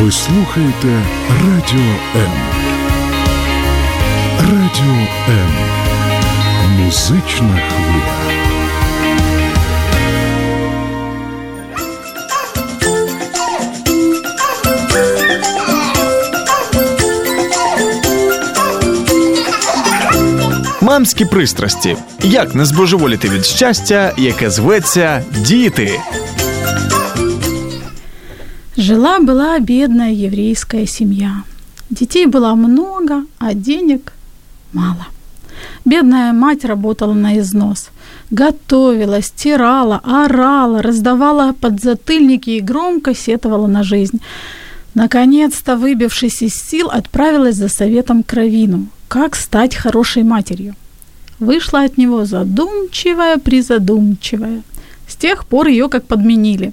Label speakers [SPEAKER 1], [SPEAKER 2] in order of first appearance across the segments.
[SPEAKER 1] Ви слухаєте Радіо М. Радіо М. Музична хвиля.
[SPEAKER 2] Мамські пристрасті. Як не збожеволіти від щастя, яке зветься діти.
[SPEAKER 3] Жила-была бедная еврейская семья. Детей было много, а денег мало. Бедная мать работала на износ. Готовила, стирала, орала, раздавала подзатыльники и громко сетовала на жизнь. Наконец-то, выбившись из сил, отправилась за советом к Равину. Как стать хорошей матерью? Вышла от него задумчивая-призадумчивая. С тех пор ее как подменили.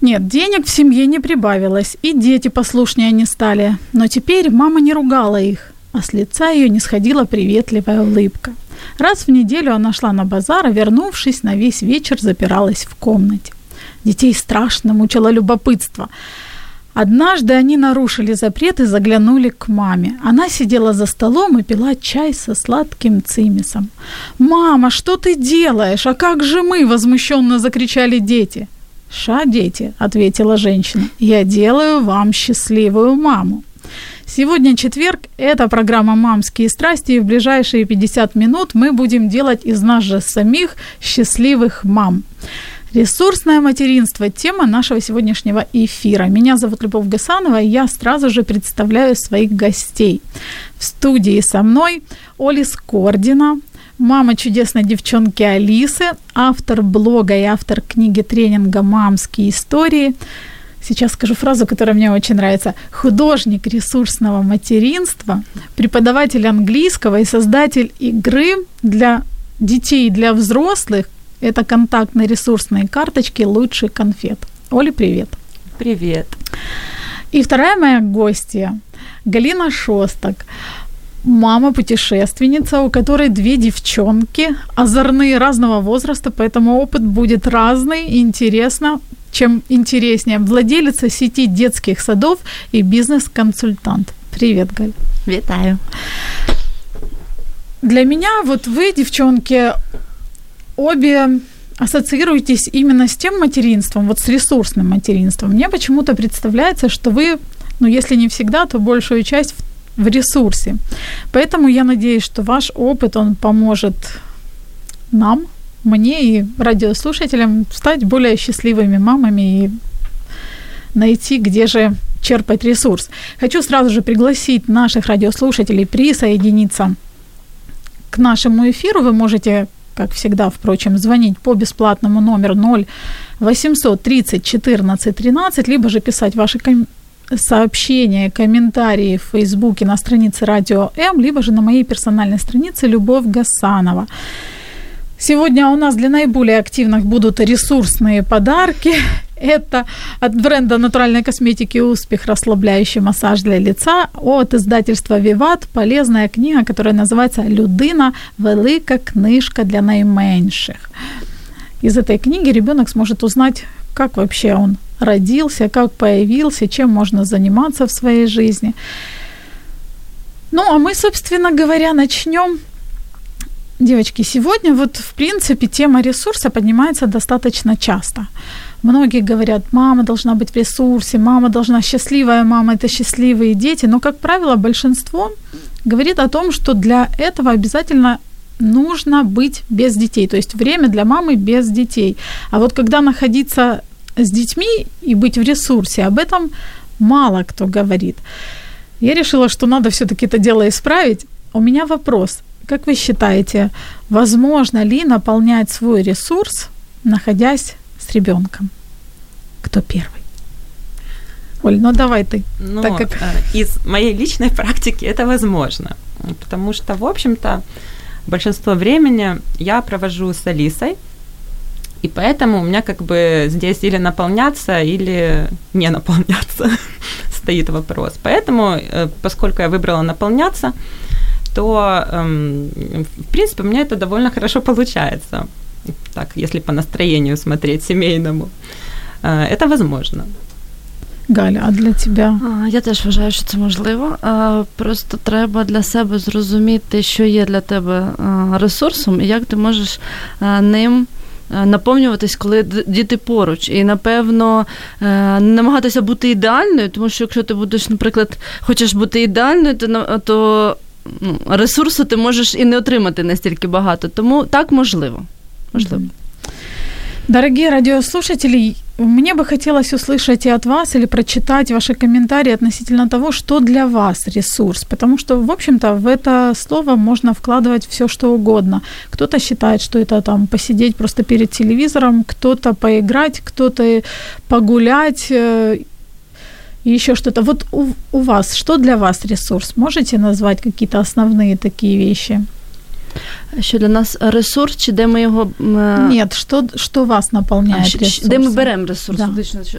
[SPEAKER 3] Нет, денег в семье не прибавилось, и дети послушнее не стали. Но теперь мама не ругала их, а с лица ее не сходила приветливая улыбка. Раз в неделю она шла на базар, а вернувшись, на весь вечер запиралась в комнате. Детей страшно мучило любопытство. Однажды они нарушили запрет и заглянули к маме. Она сидела за столом и пила чай со сладким цимисом. «Мама, что ты делаешь? А как же мы?» – возмущенно закричали дети. «Ша, дети», – ответила женщина, – «я делаю вам счастливую маму». Сегодня четверг, это программа «Мамские страсти», и в ближайшие 50 минут мы будем делать из нас же самих счастливых мам. Ресурсное материнство – тема нашего сегодняшнего эфира. Меня зовут Любовь Гасанова, и я сразу же представляю своих гостей. В студии со мной Олис Кордина, мама чудесной девчонки Алисы, автор блога и автор книги тренинга «Мамские истории», сейчас скажу фразу, которая мне очень нравится. Художник ресурсного материнства, преподаватель английского и создатель игры для детей и для взрослых. Это контактно-ресурсные карточки «Лучший конфет». Оля, привет.
[SPEAKER 4] Привет.
[SPEAKER 3] И вторая моя гостья, Галина Шостак, мама-путешественница, у которой две девчонки, озорные разного возраста, поэтому опыт будет разный интересно чем интереснее. Владелица сети детских садов и бизнес-консультант. Привет, Галь.
[SPEAKER 4] Витаю.
[SPEAKER 3] Для меня вот вы, девчонки, обе ассоциируетесь именно с тем материнством, вот с ресурсным материнством. Мне почему-то представляется, что вы, ну если не всегда, то большую часть в, в ресурсе. Поэтому я надеюсь, что ваш опыт, он поможет нам, мне и радиослушателям стать более счастливыми мамами и найти, где же черпать ресурс. Хочу сразу же пригласить наших радиослушателей присоединиться к нашему эфиру. Вы можете, как всегда, впрочем, звонить по бесплатному номеру 0 800 30 14 13, либо же писать ваши ком- сообщения, комментарии в Фейсбуке на странице Радио М, либо же на моей персональной странице Любовь Гасанова. Сегодня у нас для наиболее активных будут ресурсные подарки. Это от бренда натуральной косметики «Успех» расслабляющий массаж для лица от издательства «Виват» полезная книга, которая называется «Людина. Велика книжка для наименьших». Из этой книги ребенок сможет узнать, как вообще он родился, как появился, чем можно заниматься в своей жизни. Ну, а мы, собственно говоря, начнем Девочки, сегодня вот в принципе тема ресурса поднимается достаточно часто. Многие говорят, мама должна быть в ресурсе, мама должна счастливая, мама это счастливые дети. Но, как правило, большинство говорит о том, что для этого обязательно нужно быть без детей, то есть время для мамы без детей. А вот когда находиться с детьми и быть в ресурсе, об этом мало кто говорит. Я решила, что надо все-таки это дело исправить. У меня вопрос. Как вы считаете, возможно ли наполнять свой ресурс, находясь с ребенком? Кто первый? Оль, ну давай ты.
[SPEAKER 4] Ну, так как... Э, из моей личной практики это возможно. Потому что, в общем-то, большинство времени я провожу с Алисой, и поэтому у меня как бы здесь или наполняться, или не наполняться стоит вопрос. Поэтому, э, поскольку я выбрала наполняться, то, эм, в принципе, у меня это довольно хорошо получается. Так, если по настроению смотреть семейному. Э, это возможно.
[SPEAKER 3] Галя, а для тебя?
[SPEAKER 5] А, Я теж вважаю, що це можливо. Просто треба для себе зрозуміти, що є для тебе ресурсом, і як ти можеш ним. Наповнюватись, коли діти поруч, і напевно намагатися бути ідеальною, тому що якщо ти будеш, наприклад, хочеш бути ідеальною, то то ну, ресурсу ти можеш і не отримати настільки багато. Тому так можливо. Можливо.
[SPEAKER 3] Дорогие радиослушатели, мне бы хотелось услышать и от вас или прочитать ваши комментарии относительно того, что для вас ресурс. Потому что, в общем-то, в это слово можно вкладывать все, что угодно. Кто-то считает, что это там посидеть просто перед телевизором, кто-то поиграть, кто-то погулять, э, еще что-то. Вот у, у вас, что для вас ресурс? Можете назвать какие-то основные такие вещи?
[SPEAKER 5] Що для нас ресурс, чи де ми його е,
[SPEAKER 3] Нет, что, что вас наполняет
[SPEAKER 5] А, де ми беремо ресурс?
[SPEAKER 3] Да.
[SPEAKER 5] Що- що-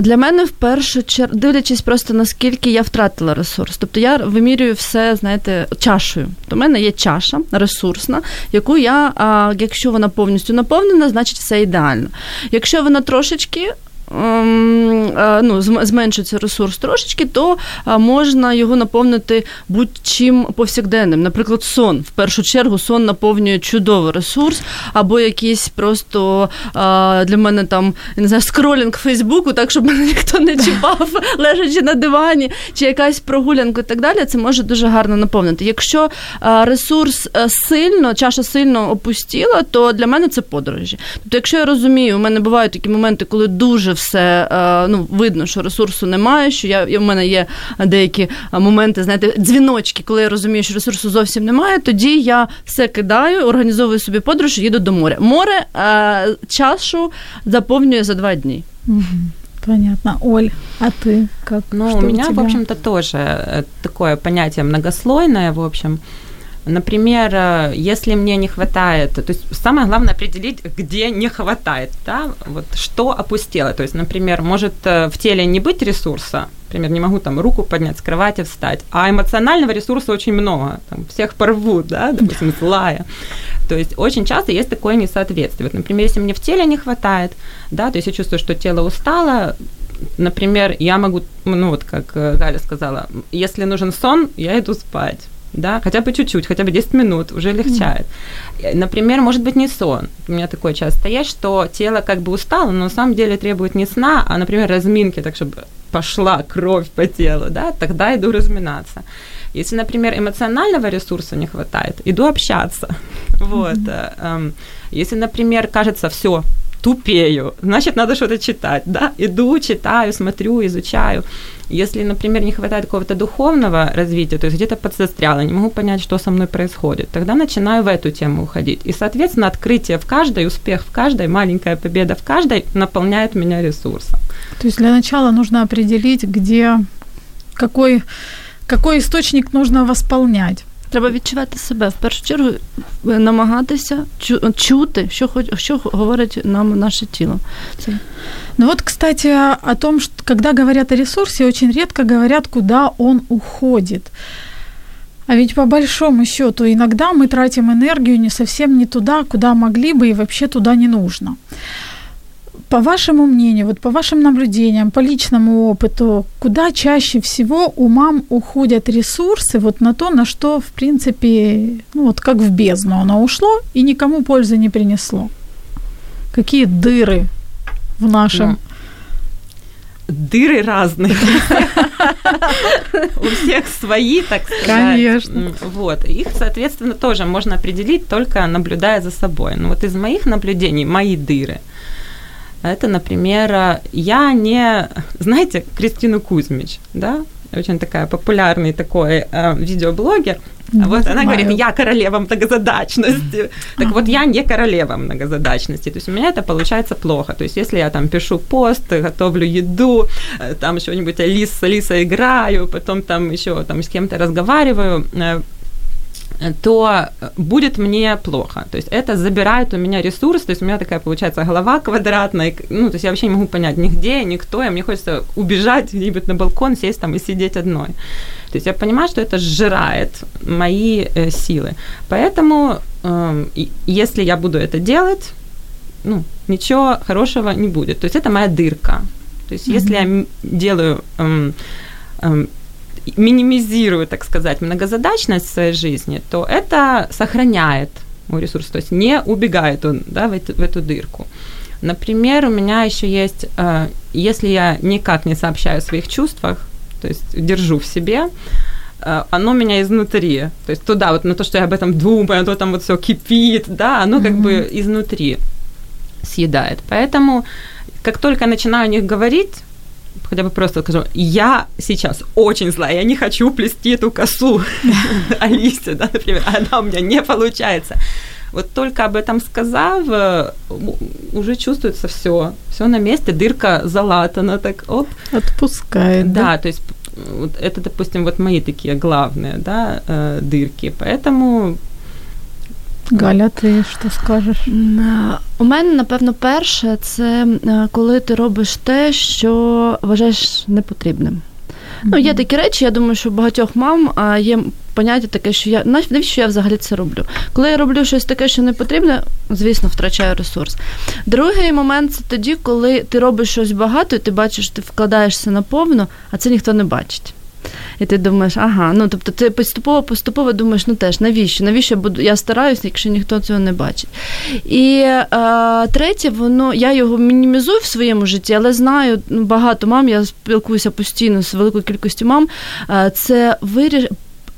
[SPEAKER 5] Для мене в першу чергу, дивлячись просто наскільки я втратила ресурс. Тобто я вимірюю все, знаєте, чашею. То в мене є чаша ресурсна, яку я, якщо вона повністю наповнена, значить все ідеально. Якщо вона трошечки. Ем, е, Ну, зменшиться ресурс трошечки, то можна його наповнити будь-чим повсякденним. Наприклад, сон. В першу чергу сон наповнює чудовий ресурс, або якийсь просто для мене там не знаю, скролінг Фейсбуку, так щоб мене ніхто не чіпав, лежачи на дивані, чи якась прогулянка і так далі. Це може дуже гарно наповнити. Якщо ресурс сильно, чаша сильно опустіла, то для мене це подорожі. Тобто, якщо я розумію, у мене бувають такі моменти, коли дуже все ну, видно, що ресурсу немає, що я, в мене є деякі моменти, знаєте, дзвіночки, коли я розумію, що ресурсу зовсім немає, тоді я все кидаю, організовую собі подорож і їду до моря. Море а, чашу заповнює за два дні.
[SPEAKER 3] Понятно. Оль, а ты как?
[SPEAKER 4] Ну,
[SPEAKER 3] что
[SPEAKER 4] у меня,
[SPEAKER 3] тебя?
[SPEAKER 4] в общем-то, тоже э, такое понятие многослойное, в общем. Например, э, если мне не хватает, то есть самое главное определить, где не хватает, да, вот что опустело. То есть, например, может э, в теле не быть ресурса, например, не могу там руку поднять с кровати, встать, а эмоционального ресурса очень много, там всех порвут, да, допустим, злая. То есть очень часто есть такое несоответствие. Вот, например, если мне в теле не хватает, да, то есть я чувствую, что тело устало, например, я могу, ну вот как э, Галя сказала, если нужен сон, я иду спать. Да, хотя бы чуть-чуть, хотя бы 10 минут, уже легчает. Э, Например, может быть не сон. У меня такое часто есть, что тело как бы устало, но на самом деле требует не сна, а, например, разминки, так чтобы пошла кровь по телу, да, тогда иду разминаться. Если, например, эмоционального ресурса не хватает, иду общаться. Вот. эм, Если, например, кажется, все, тупею, значит, надо что-то читать, да, иду, читаю, смотрю, изучаю. Если, например, не хватает какого-то духовного развития, то есть где-то подзастряла, не могу понять, что со мной происходит, тогда начинаю в эту тему уходить. И, соответственно, открытие в каждой, успех в каждой, маленькая победа в каждой наполняет меня ресурсом.
[SPEAKER 3] То есть для начала нужно определить, где какой, какой источник нужно восполнять.
[SPEAKER 5] Треба відчувати себе в першу чергу, намагатися чу- чути, що що говорить нам наше тіло. Це
[SPEAKER 3] Ну вот, кстати, о том, что когда говорят о ресурсе, очень редко говорят, куда он уходит. А ведь по большому счету иногда мы тратим энергию не совсем не туда, куда могли бы и вообще туда не нужно. По вашему мнению, вот по вашим наблюдениям, по личному опыту, куда чаще всего у мам уходят ресурсы вот на то, на что, в принципе, ну вот как в бездну оно ушло и никому пользы не принесло? Какие дыры в нашем...
[SPEAKER 4] Дыры разные. У всех свои, так сказать.
[SPEAKER 3] Конечно.
[SPEAKER 4] Вот. Их, соответственно, тоже можно определить только наблюдая за собой. Ну вот из моих наблюдений, мои дыры, это, например, э, я не... Знаете Кристину Кузьмич, да? Очень такая популярный такой э, видеоблогер.
[SPEAKER 3] Не
[SPEAKER 4] вот она говорит, я королева многозадачности. Так вот, я не королева многозадачности. То есть у меня это получается плохо. То есть если я там пишу пост, готовлю еду, э, там что-нибудь Алис с Алисой играю, потом там еще там с кем-то разговариваю, э, то э, будет мне плохо. То есть это забирает у меня ресурс, то есть у меня такая получается голова квадратная, ну, то есть я вообще не могу понять нигде, никто, и мне хочется убежать где-нибудь на балкон, сесть там и сидеть одной. То есть я понимаю, что это сжирает мои э, силы. Поэтому э, если я буду это делать, ну, ничего хорошего не будет. То есть это моя дырка. То есть если я делаю, эм, минимизирую, так сказать, многозадачность в своей жизни, то это сохраняет мой ресурс, то есть не убегает он да, в, эту, в эту дырку. Например, у меня еще есть, э, если я никак не сообщаю о своих чувствах, то есть держу в себе, э, оно меня изнутри, то есть туда вот на то, что я об этом думаю, то там вот все кипит, да, оно как бы изнутри съедает. Поэтому как только начинаю о них говорить, хотя бы просто скажу, я сейчас очень злая, я не хочу плести эту косу Алисе, да, например, она у меня не получается. Вот только об этом сказав, э, уже чувствуется все, все на месте, дырка залатана, так оп.
[SPEAKER 3] Отпускает.
[SPEAKER 4] Да, да? то есть вот это, допустим, вот мои такие главные, да, э, дырки. Поэтому
[SPEAKER 3] Галя, ти що скажеш?
[SPEAKER 5] У мене, напевно, перше, це е, коли ти робиш те, що вважаєш непотрібним. Ну, є такі речі, я думаю, що у багатьох мам є поняття таке, що я навіщо я взагалі це роблю? Коли я роблю щось таке, що не потрібне, звісно, втрачаю ресурс. Другий момент це тоді, коли ти робиш щось багато, і ти бачиш, ти вкладаєшся наповно, а це ніхто не бачить. І ти думаєш, ага, ну тобто ти поступово-поступово думаєш, ну теж навіщо? Навіщо буду я стараюся, якщо ніхто цього не бачить? І е, третє, воно я його мінімізую в своєму житті, але знаю ну, багато мам, я спілкуюся постійно з великою кількістю мам. Е, це виріш...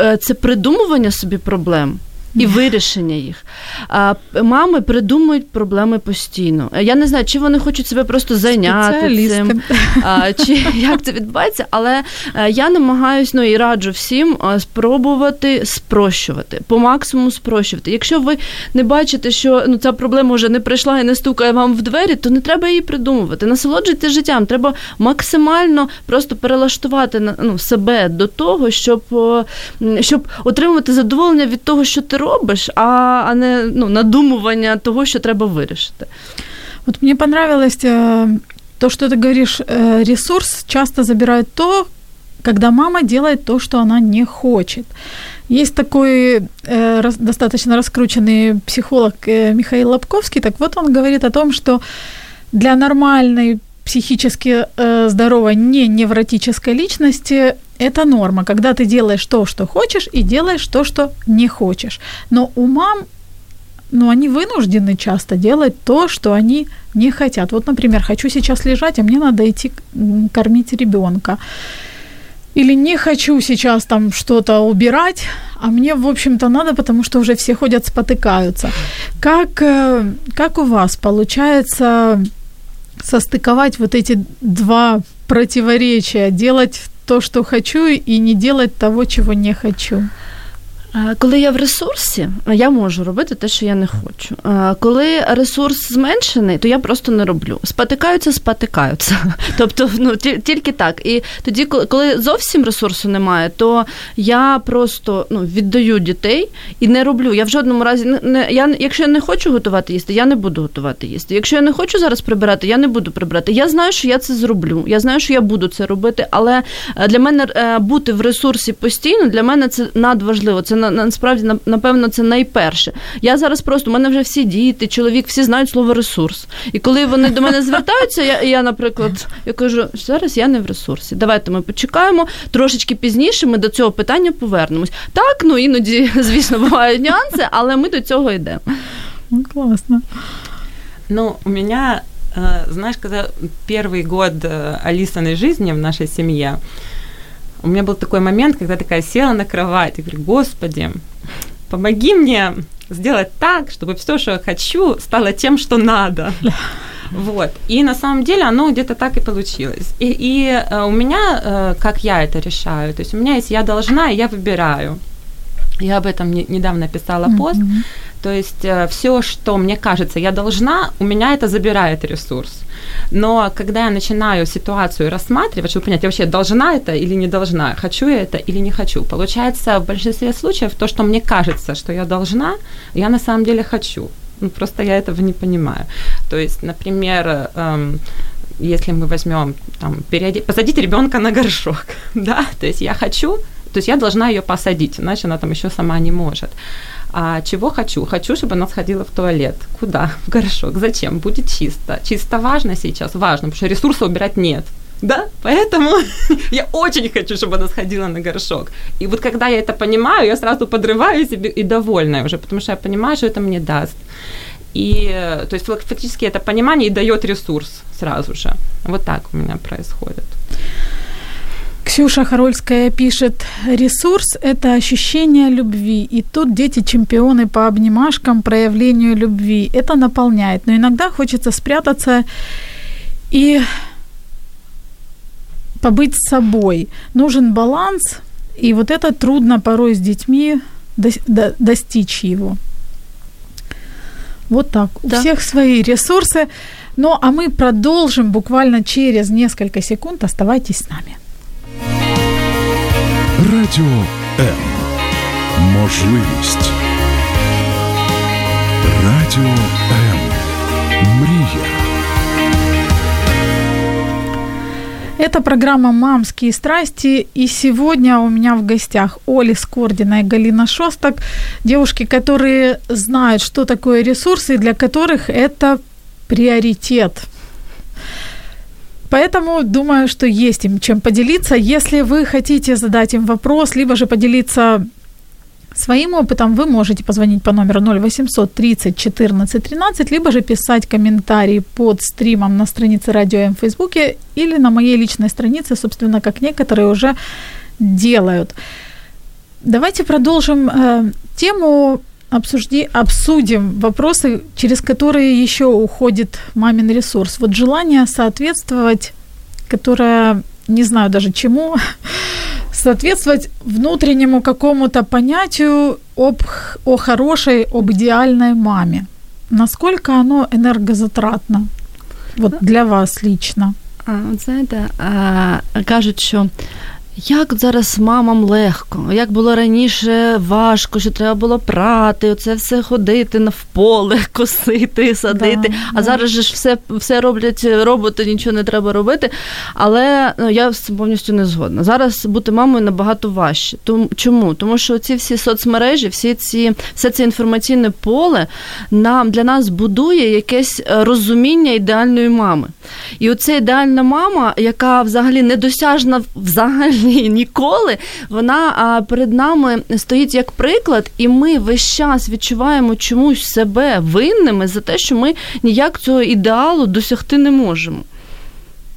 [SPEAKER 5] Е, це придумування собі проблем і вирішення їх. А мами придумують проблеми постійно. Я не знаю, чи вони хочуть себе просто зайняти цим, а, чи як це відбувається, але е, я намагаюся ну і раджу всім спробувати спрощувати, по максимуму спрощувати. Якщо ви не бачите, що ну ця проблема вже не прийшла і не стукає вам в двері, то не треба її придумувати. Насолоджуйтесь життям. Треба максимально просто перелаштувати ну, себе до того, щоб, щоб отримувати задоволення від того, що ти робиш, а а не ну, надумування того, що треба вирішити.
[SPEAKER 3] Вот мне понравилось то, что ты говоришь, ресурс часто забирает то, когда мама делает то, что она не хочет. Есть такой э, рас, достаточно раскрученный психолог э, Михаил Лобковский, так вот он говорит о том, что для нормальной психически э, здоровой, не невротической личности это норма, когда ты делаешь то, что хочешь, и делаешь то, что не хочешь. Но у мам, ну, они вынуждены часто делать то, что они не хотят. Вот, например, хочу сейчас лежать, а мне надо идти кормить ребенка. Или не хочу сейчас там что-то убирать, а мне, в общем-то, надо, потому что уже все ходят, спотыкаются. Как, э, как у вас получается состыковать вот эти два противоречия, делать то, что хочу, и не делать того, чего не хочу.
[SPEAKER 5] Коли я в ресурсі, я можу робити те, що я не хочу. Коли ресурс зменшений, то я просто не роблю. Спотикаються, спотикаються. Тобто, ну тільки так. І тоді, коли зовсім ресурсу немає, то я просто ну, віддаю дітей і не роблю. Я в жодному разі не я, якщо я не хочу готувати їсти, я не буду готувати їсти. Якщо я не хочу зараз прибирати, я не буду прибирати. Я знаю, що я це зроблю. Я знаю, що я буду це робити, але для мене бути в ресурсі постійно для мене це надважливо. Це насправді напевно це найперше. Я зараз просто у мене вже всі діти, чоловік, всі знають слово ресурс. І коли вони до мене звертаються, я, я наприклад, я кажу, зараз я не в ресурсі. Давайте ми почекаємо трошечки пізніше. Ми до цього питання повернемось. Так, ну іноді, звісно, бувають нюанси, але ми до цього йдемо.
[SPEAKER 3] Ну, класно.
[SPEAKER 4] Ну, у меня, э, знаешь, когда первый год э, Алисиной жизни в нашей семье, У меня был такой момент, когда такая села на кровать и говорю, Господи, помоги мне сделать так, чтобы все, что я хочу, стало тем, что надо. Вот. И на самом деле оно где-то так и получилось. И, и э, у меня, э, как я это решаю, то есть у меня есть я должна, и я выбираю. Я об этом не, недавно писала пост. Mm-hmm. То есть э, все, что мне кажется, я должна, у меня это забирает ресурс. Но когда я начинаю ситуацию рассматривать, чтобы понять, я вообще должна это или не должна, хочу я это или не хочу, получается в большинстве случаев то, что мне кажется, что я должна, я на самом деле хочу. Ну, просто я этого не понимаю. То есть, например, эм, если мы возьмем там, переоде... посадить ребенка на горшок, да, то есть я хочу, То есть я должна ее посадить, иначе она там еще сама не может. А чего хочу? Хочу, чтобы она сходила в туалет. Куда? В горшок. Зачем? Будет чисто. Чисто важно сейчас? Важно, потому что ресурса убирать нет. Да, поэтому я очень хочу, чтобы она сходила на горшок. И вот когда я это понимаю, я сразу подрываю себе и довольная уже, потому что я понимаю, что это мне даст. И, то есть, фактически это понимание и дает ресурс сразу же. Вот так у меня происходит.
[SPEAKER 3] Ксюша Харольская пишет, ресурс – это ощущение любви. И тут дети чемпионы по обнимашкам, проявлению любви. Это наполняет. Но иногда хочется спрятаться и побыть с собой. Нужен баланс, и вот это трудно порой с детьми достичь его. Вот так. Да. У всех свои ресурсы. Ну, а мы продолжим буквально через несколько секунд. Оставайтесь с нами.
[SPEAKER 1] Радіо М. Можливість. Радіо М. Мрія.
[SPEAKER 3] Это программа «Мамские страсти», и сегодня у меня в гостях Оля Скордина и Галина Шостак, девушки, которые знают, что такое ресурсы, и для которых это приоритет. Поэтому думаю, что есть им чем поделиться. Если вы хотите задать им вопрос, либо же поделиться своим опытом, вы можете позвонить по номеру 0800 30 14 13, либо же писать комментарии под стримом на странице Радио М в Фейсбуке или на моей личной странице, собственно, как некоторые уже делают. Давайте продолжим э, тему обсужди, обсудим вопросы, через которые еще уходит мамин ресурс. Вот желание соответствовать, которое, не знаю даже чему, соответствовать внутреннему какому-то понятию об, о хорошей, об идеальной маме. Насколько оно энергозатратно? Вот для вас лично.
[SPEAKER 5] А, от знаєте, а, кажуть, що як зараз мамам легко, як було раніше важко, що треба було прати, оце все ходити на поле, косити, садити. Да, а да. зараз же ж все все роблять роботи, нічого не треба робити. Але ну, я з цим повністю не згодна. Зараз бути мамою набагато важче. Тому, чому? Тому що ці всі соцмережі, всі ці, все це інформаційне поле нам для нас будує якесь розуміння ідеальної мами. І оце ідеальна мама, яка взагалі недосяжна взагалі ні, ніколи. Вона перед нами стоїть як приклад, і ми весь час відчуваємо чомусь себе винними за те, що ми ніяк цього ідеалу досягти не можемо.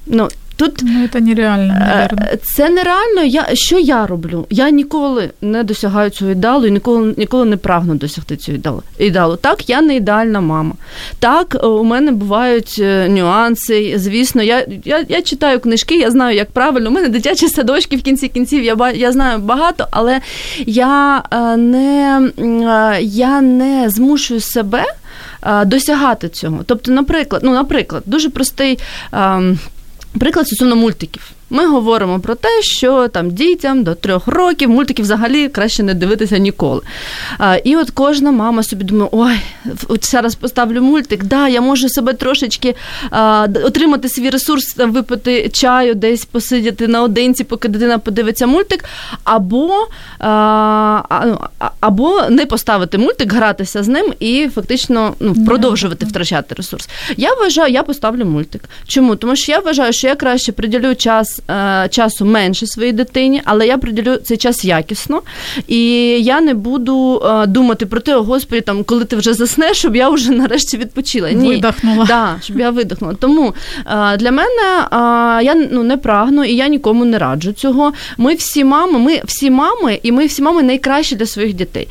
[SPEAKER 5] Ну, Тут
[SPEAKER 3] ну, це нереально. Наверное.
[SPEAKER 5] Це нереально. Я що я роблю? Я ніколи не досягаю цього ідеалу і ніколи ніколи не прагну досягти цього ідеалу. ідеалу. Так, я не ідеальна мама. Так, е, у мене бувають е, нюанси. Звісно, я я, я читаю книжки, я знаю, як правильно. У мене дитячі садочки в кінці кінців. Я я знаю багато, але я е, не, я не змушую себе досягати цього. Тобто, наприклад, ну, наприклад, дуже простий. Приклад стосовно мультиків. Ми говоримо про те, що там дітям до трьох років мультики взагалі краще не дивитися ніколи. А, І от кожна мама собі думає, ой, от зараз поставлю мультик, да, я можу себе трошечки а, отримати свій ресурс, там, випити чаю, десь посидіти наодинці, поки дитина подивиться мультик, або а, ну, або не поставити мультик, гратися з ним і фактично ну, продовжувати втрачати ресурс. Я вважаю, я поставлю мультик. Чому? Тому що я вважаю, що я краще приділю час е, часу менше своїй дитині, але я приділю цей час якісно. І я не буду е, думати про те, о господі, там, коли ти вже заснеш, щоб я вже нарешті відпочила.
[SPEAKER 3] Ні, Видохнула.
[SPEAKER 5] Да, щоб я видихнула. Тому е, для мене я ну, не прагну і я нікому не раджу цього. Ми всі мами, ми всі мами, і ми всі мами найкращі для своїх дітей.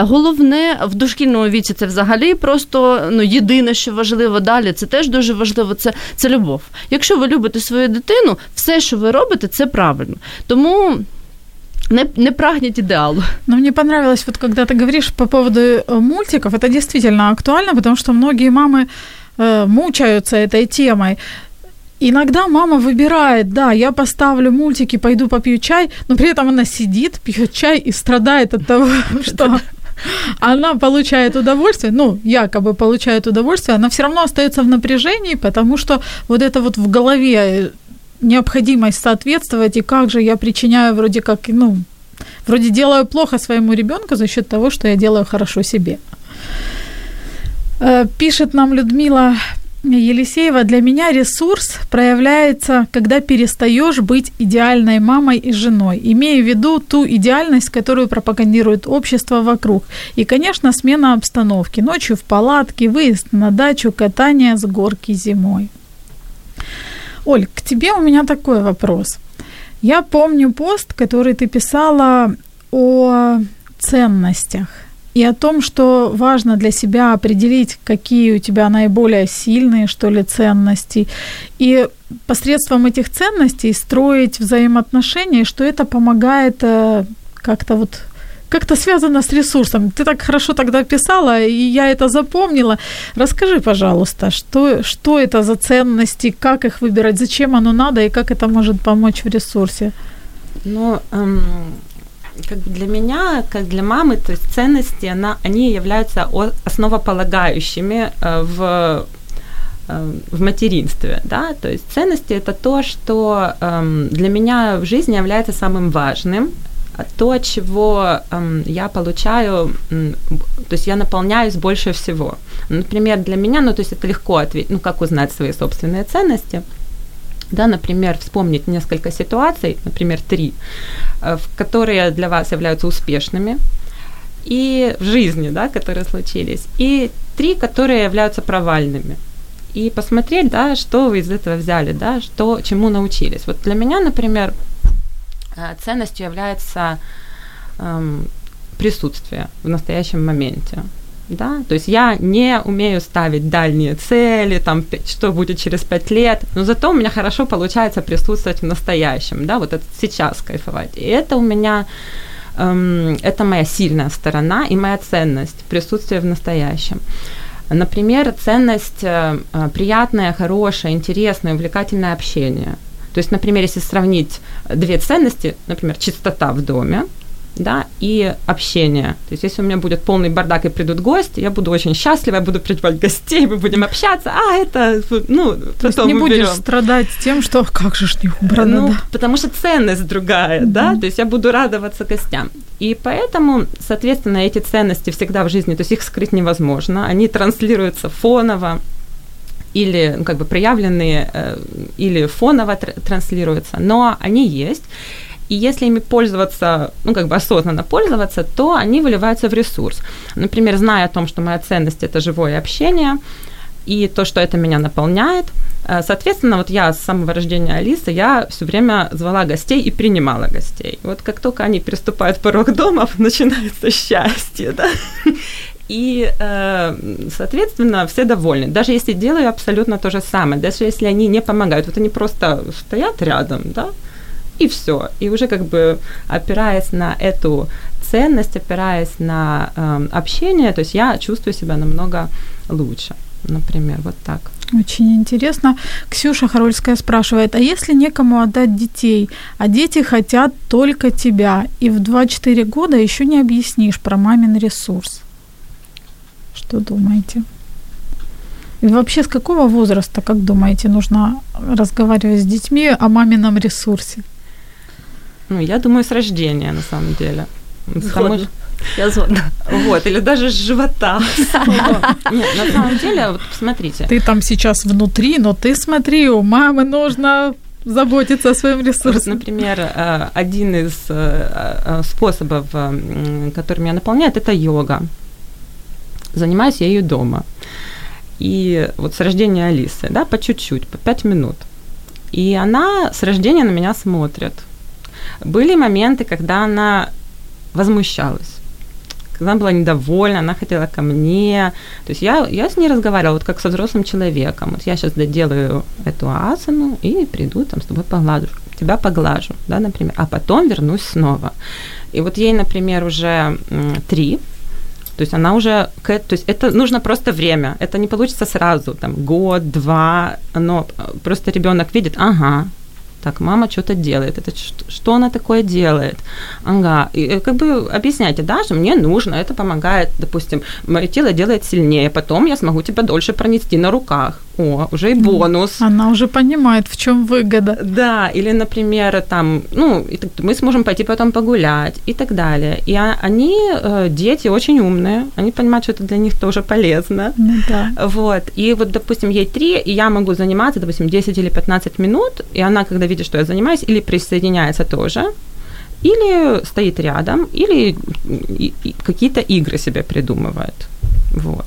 [SPEAKER 5] Головне в дошкільному віці це взагалі просто ну, єдине, що важливо далі. Це теж дуже важливо. Це, це любов. Якщо ви любите свою дитину, все, що ви робите, це правильно. Тому не, не прагнет идеалу.
[SPEAKER 3] Но мне понравилось, вот когда ты говоришь по поводу э, мультиков, это действительно актуально, потому что многие мамы э, мучаются этой темой. Иногда мама выбирает, да, я поставлю мультики, пойду попью чай, но при этом она сидит, пьет чай и страдает от того, что она получает удовольствие, ну, якобы получает удовольствие, она все равно остается в напряжении, потому что вот это вот в голове необходимость соответствовать, и как же я причиняю вроде как, ну, вроде делаю плохо своему ребенку за счет того, что я делаю хорошо себе. Э, пишет нам Людмила Елисеева, для меня ресурс проявляется, когда перестаешь быть идеальной мамой и женой, имея в виду ту идеальность, которую пропагандирует общество вокруг. И, конечно, смена обстановки. Ночью в палатке, выезд на дачу, катание с горки зимой. Оль, к тебе у меня такой вопрос. Я помню пост, который ты писала о ценностях и о том, что важно для себя определить, какие у тебя наиболее сильные, что ли, ценности, и посредством этих ценностей строить взаимоотношения, что это помогает э, как-то вот как-то связано с ресурсом. Ты так хорошо тогда писала, и я это запомнила. Расскажи, пожалуйста, что, что это за ценности, как их выбирать, зачем оно надо и как это может помочь в ресурсе?
[SPEAKER 4] Ну, эм, как для меня, как для мамы, то есть ценности, она, они являются основополагающими э, в э, в материнстве, да, то есть ценности это то, что эм, для меня в жизни является самым важным, то, чего эм, я получаю, эм, то есть я наполняюсь больше всего. Например, для меня, ну, то есть это легко ответить, ну, как узнать свои собственные ценности – да, например, вспомнить несколько ситуаций, например, три, э, которые для вас являются успешными, и в жизни, да, которые случились, и три, которые являются провальными. И посмотреть, да, что вы из этого взяли, да, что, чему научились. Вот для меня, например, э, ценностью является эм, присутствие в настоящем моменте да, то есть я не умею ставить дальние цели, там, что будет через пять лет, но зато у меня хорошо получается присутствовать в настоящем, да, вот это сейчас кайфовать. И это у меня, эм, это моя сильная сторона и моя ценность, присутствие в настоящем. Например, ценность э, э приятное, хорошее, интересное, увлекательное общение. То есть, например, если сравнить две ценности, например, чистота в доме, да, и общение. То есть, если у меня будет полный бардак и придут гости, я буду очень счастлива, я буду принимать гостей, мы будем общаться, а это, ну,
[SPEAKER 3] То есть не будешь берем. страдать тем, что как же ж не убрано,
[SPEAKER 4] ну,
[SPEAKER 3] да?
[SPEAKER 4] потому что ценность другая, mm-hmm. да, то есть я буду радоваться гостям. И поэтому, соответственно, эти ценности всегда в жизни, то есть их скрыть невозможно, они транслируются фоново, или ну, как бы проявленные, э, или фоново транслируются, но они есть. И если ими пользоваться, ну, как бы осознанно пользоваться, то они выливаются в ресурс. Например, зная о том, что моя ценность – это живое общение, и то, что это меня наполняет. Э, соответственно, вот я с самого рождения Алисы, я все время звала гостей и принимала гостей. Вот как только они переступают порог дома, начинается счастье, да. И, э, соответственно, все довольны. Даже если делаю абсолютно то же самое, даже если они не помогают, вот они просто стоят рядом, да, и все. И уже как бы опираясь на эту ценность, опираясь на э, общение, то есть я чувствую себя намного лучше. Например, вот так.
[SPEAKER 3] Очень интересно. Ксюша Харольская спрашивает, а если некому отдать детей, а дети хотят только тебя, и в 2-4 года еще не объяснишь про мамин ресурс? Что думаете? И вообще с какого возраста, как думаете, нужно разговаривать с детьми о мамином ресурсе?
[SPEAKER 4] Ну, я думаю, с рождения, на самом деле.
[SPEAKER 5] Потому... Я згодна.
[SPEAKER 4] Вот, или даже с живота. Нет, на самом деле, вот посмотрите.
[SPEAKER 3] Ты там сейчас внутри, но ты смотри, у мамы нужно заботиться о своем ресурсе.
[SPEAKER 4] Вот, например, э, один из э, э, способов, который меня наполняет, это йога. Занимаюсь я ее дома. И вот с рождения Алисы, да, по чуть-чуть, по пять минут. И она с рождения на меня смотрит – были моменты, когда она возмущалась когда она была недовольна, она хотела ко мне. То есть я, я с ней разговаривала вот как со взрослым человеком. Вот я сейчас доделаю эту асану и приду там с тобой поглажу. Тебя поглажу, да, например. А потом вернусь снова. И вот ей, например, уже три, то есть она уже, то есть это нужно просто время, это не получится сразу, там год, два, но просто ребенок видит, ага, так, мама что-то делает, это что она такое делает? Ага, и э, как бы объясняйте, да, что мне нужно, это помогает, допустим, мое тело делает сильнее, потом я смогу тебя дольше пронести на руках. О, уже и бонус.
[SPEAKER 3] Она уже понимает, в чем выгода.
[SPEAKER 4] Да, или, например, там, ну, мы сможем пойти потом погулять и так далее. И а- они, э, дети, очень умные, они понимают, что это для них тоже полезно.
[SPEAKER 3] Ну да.
[SPEAKER 4] Вот. И вот, допустим, ей три, и я могу заниматься, допустим, 10 или 15 минут, и она, когда видит, что я занимаюсь, или присоединяется тоже, или стоит рядом, или какие-то игры себе придумывает. Вот.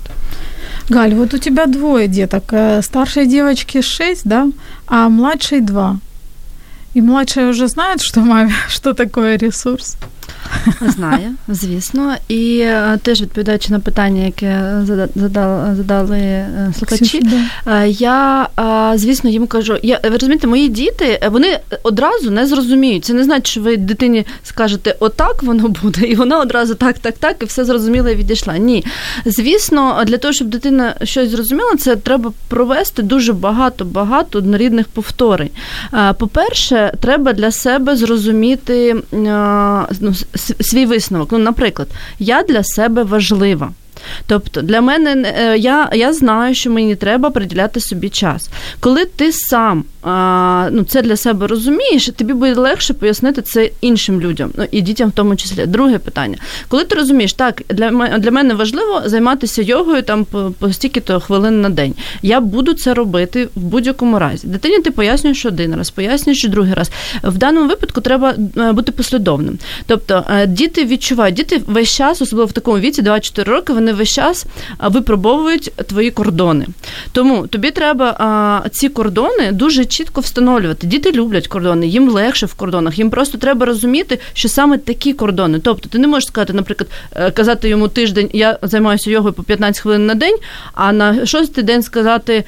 [SPEAKER 3] Галь, вот у тебя двое деток. э, Старшей девочке 6, да, а младшей 2. И младшая уже знает, что маме, что такое ресурс.
[SPEAKER 5] Знає, звісно. І е, теж відповідаючи на питання, яке задали, задали е, слухачі. Е, Я, звісно, їм кажу, я, ви розумієте, мої діти, вони одразу не зрозуміють. Це не значить, що ви дитині скажете, отак воно буде, і вона одразу так, так, так, і все зрозуміла і відійшла. Ні. Звісно, для того, щоб дитина щось зрозуміла, це треба провести дуже багато-багато однорідних повторень. По-перше, треба для себе зрозуміти ну, свій висновок. Ну, наприклад, я для себе важлива. Тобто для мене е, я, я знаю, що мені треба приділяти собі час. Коли ти сам ну, це для себе розумієш, тобі буде легше пояснити це іншим людям, ну і дітям в тому числі. Друге питання. Коли ти розумієш, так для для мене важливо займатися йогою там по, по стільки-то хвилин на день. Я буду це робити в будь-якому разі. Дитині ти пояснюєш один раз, пояснюєш другий раз. В даному випадку треба е, бути послідовним. Тобто е, діти відчувають, діти весь час, особливо в такому віці, 24 роки, вони весь час випробовують твої кордони. Тому тобі треба ці кордони дуже чітко встановлювати. Діти люблять кордони, їм легше в кордонах. Їм просто треба розуміти, що саме такі кордони. Тобто, ти не можеш сказати, наприклад, е, казати йому тиждень, я займаюся йогою по 15 хвилин на день, а на шостий день сказати.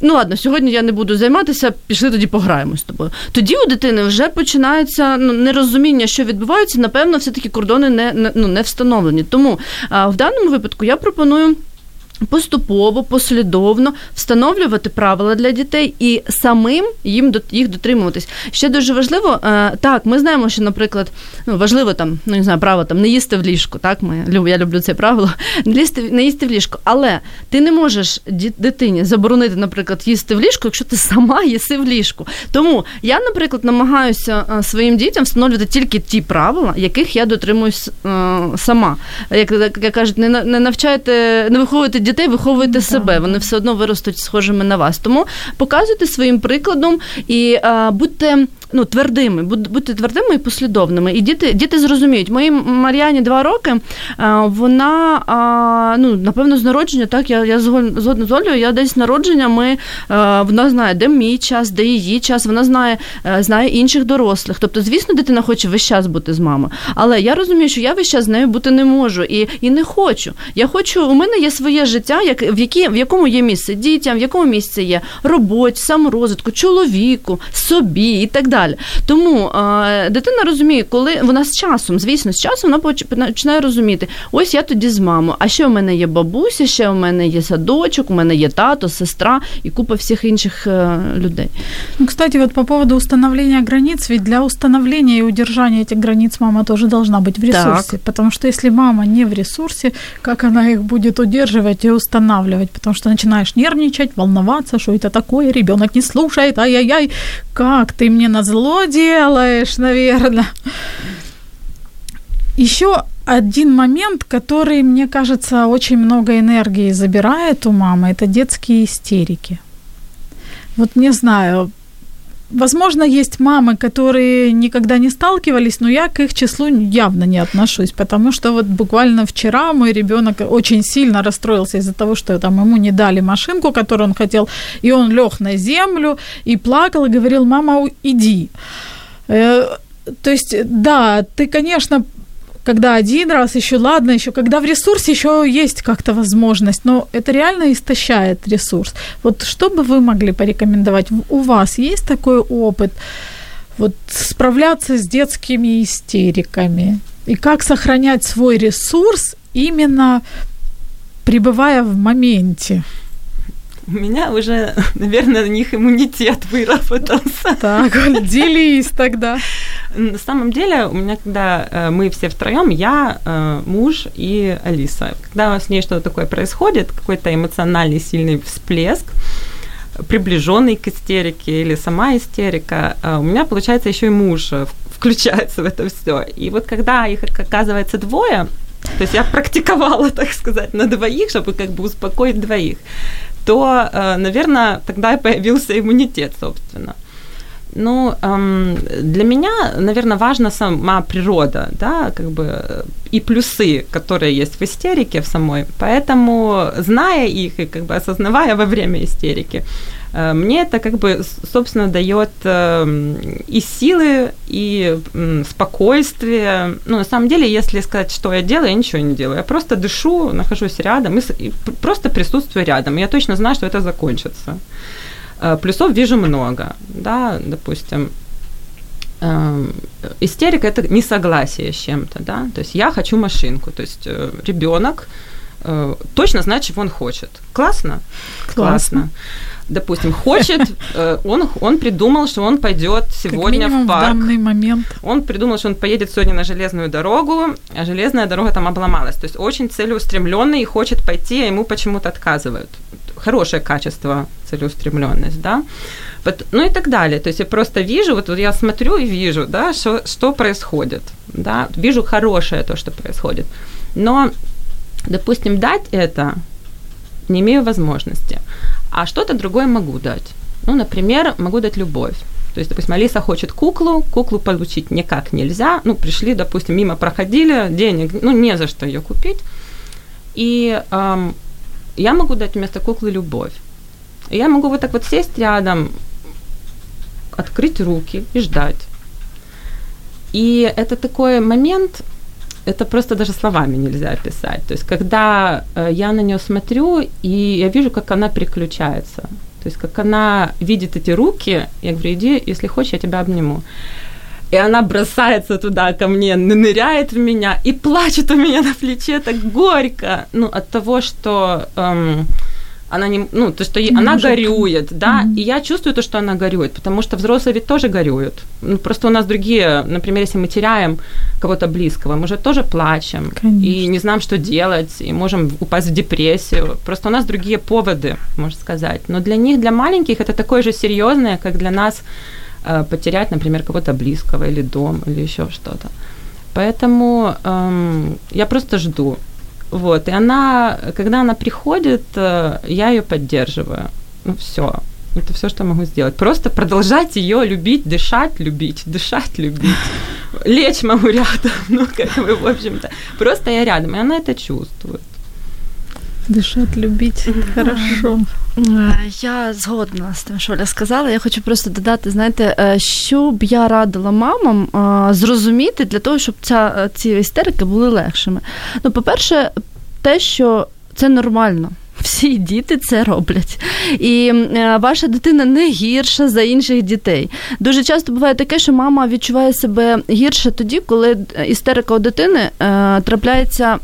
[SPEAKER 5] Ну ладно, сьогодні я не буду займатися, пішли тоді пограємо з тобою. Тоді у дитини вже починається ну, нерозуміння, що відбувається. Напевно, все-таки кордони не, не, ну, не встановлені. Тому а, в даному випадку я пропоную. Поступово, послідовно встановлювати правила для дітей і самим їм до їх дотримуватись. Ще дуже важливо, е, так, ми знаємо, що, наприклад, ну важливо там, ну не знаю, право там не їсти в ліжку. Так, ми я люблю це правило, не їсти, не їсти в ліжку. Але ти не можеш дитині заборонити, наприклад, їсти в ліжку, якщо ти сама їси в ліжку. Тому я, наприклад, намагаюся е, своїм дітям встановлювати тільки ті правила, яких я дотримуюсь е, сама. Як, як кажуть, не не навчайте, не виховуйте дітей, виховуйте себе. Вони все одно виростуть схожими на вас. Тому показуйте своїм прикладом і а, будьте. Ну, твердими, будьте твердими і послідовними. І діти, діти зрозуміють. Моїй Мар'яні два роки. Вона ну, напевно, з народження, так, я, я згодна з Олею, я десь з народження ми вона знає, де мій час, де її час, вона знає, е, знає інших дорослих. Тобто, звісно, дитина хоче весь час бути з мамою. Але я розумію, що я весь час з нею бути не можу і, і не хочу. Я хочу, у мене є своє життя, як, в, які, в якому є місце дітям, в якому місце є роботі, саморозвитку, чоловіку, собі і так далі. Тому е, дитина розуміє, коли вона з часом, звісно, з часом вона поч- починає розуміти, ось я тоді з мамою, а ще у мене є бабуся, ще у мене є садочок, у мене є тато, сестра і купа всіх інших е, людей.
[SPEAKER 3] Ну, кстати, вот по поводу установления границ, ведь для установления и удержания этих границ мама тоже должна быть в ресурсе. Потому что если мама не в ресурсе, как она их будет удерживать и устанавливать? Потому что начинаешь нервничать, волноваться, что это такое, ребенок не слушает, ай-яй-яй, как ты мне на зло делаешь, наверное. Еще один момент, который, мне кажется, очень много энергии забирает у мамы, это детские истерики. Вот не знаю, Возможно, есть мамы, которые никогда не сталкивались, но я к их числу явно не отношусь, потому что вот буквально вчера мой ребенок очень сильно расстроился из-за того, что там ему не дали машинку, которую он хотел, и он лег на землю и плакал и говорил, мама, иди. Э, То есть, да, ты, конечно, когда один раз еще ладно, еще когда в ресурсе еще есть как-то возможность, но это реально истощает ресурс. Вот что бы вы могли порекомендовать? У вас есть такой опыт? Вот справляться с детскими истериками и как сохранять свой ресурс именно пребывая в моменте.
[SPEAKER 4] У меня уже, наверное, на них иммунитет выработался.
[SPEAKER 3] Так, делись тогда.
[SPEAKER 4] На самом деле, у меня, когда э, мы все втроем, я, э, муж и Алиса, когда с ней что-то такое происходит, какой-то эмоциональный сильный всплеск, приближенный к истерике или сама истерика, а у меня, получается, еще и муж э, включается в это все. И вот когда их оказывается двое, то есть я практиковала, так сказать, на двоих, чтобы как бы успокоить двоих, то, э, наверное, тогда и появился иммунитет, собственно. Ну, эм, для меня, наверное, важна сама природа, да, как бы и плюсы, которые есть в истерике в самой. Поэтому, зная их и как бы осознавая во время истерики, э, мне это как бы, собственно, дает эм, и силы, и спокойствие. Ну, на самом деле, если сказать, что я делаю, я ничего не делаю. Я просто дышу, нахожусь рядом и, просто присутствую рядом. Я точно знаю, что это закончится. Э, плюсов вижу много, да, допустим, истерика это несогласие с чем-то, да, то есть я хочу машинку, то есть э, ребенок э, точно знает, чего он хочет. Классно?
[SPEAKER 3] Классно. Классно.
[SPEAKER 4] Допустим, хочет, он, он придумал, что он пойдет сегодня
[SPEAKER 3] как в
[SPEAKER 4] парк.
[SPEAKER 3] в данный момент.
[SPEAKER 4] Он придумал, что он поедет сегодня на железную дорогу, а железная дорога там обломалась. То есть очень целеустремленный и хочет пойти, а ему почему-то отказывают хорошее качество, целеустремленность, да, ну и так далее. То есть я просто вижу, вот, вот я смотрю и вижу, да, что, что происходит, да, вижу хорошее то, что происходит. Но, допустим, дать это не имею возможности, а что-то другое могу дать. Ну, например, могу дать любовь. То есть, допустим, Алиса хочет куклу, куклу получить никак нельзя. Ну, пришли, допустим, мимо проходили, денег, ну, не за что ее купить. И эм, я могу дать вместо куклы любовь. Я могу вот так вот сесть рядом, открыть руки и ждать. И это такой момент, это просто даже словами нельзя описать. То есть, когда э, я на нее смотрю, и я вижу, как она переключается. То есть, как она видит эти руки, я говорю, иди, если хочешь, я тебя обниму и она бросается туда ко мне, ныряет в меня и плачет у меня на плече так горько, ну, от того, что эм, она не, ну, то, что не она может. горюет, да, mm-hmm. и я чувствую то, что она горюет, потому что взрослые ведь тоже горюют. Ну, просто у нас другие, например, если мы теряем кого-то близкого, мы же тоже плачем Конечно. и не знаем, что делать, и можем упасть в депрессию. Просто у нас другие поводы, можно сказать. Но для них, для маленьких, это такое же серьезное, как для нас Э, потерять, например, кого-то близкого или дом, или еще что-то. Поэтому эм, я просто жду. Вот, и она, когда она приходит, э, я ее поддерживаю. Ну, все. Это все, что могу сделать. Просто продолжать ее любить, дышать, любить, дышать, любить. Лечь могу рядом, ну, как бы, в общем-то. Просто я рядом, и она это чувствует.
[SPEAKER 3] Дышать, любить, хорошо.
[SPEAKER 5] Е, я згодна з тим, що Оля сказала. Я хочу просто додати, знаєте, е, що б я радила мамам е, зрозуміти для того, щоб ця, ці істерики були легшими. Ну, по-перше, те, що це нормально. Всі діти це роблять. І ваша дитина не гірша за інших дітей. Дуже часто буває таке, що мама відчуває себе гірше тоді, коли істерика у дитини трапляється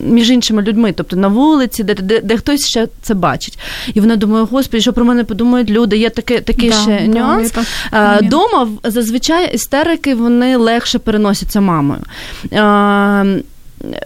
[SPEAKER 5] між іншими людьми, тобто на вулиці, де де, де хтось ще це бачить. І вона думає, господи, що про мене подумають люди. Є такий, такий да, ще да, нюанс. Да, Дома зазвичай істерики вони легше переносяться мамою. Е,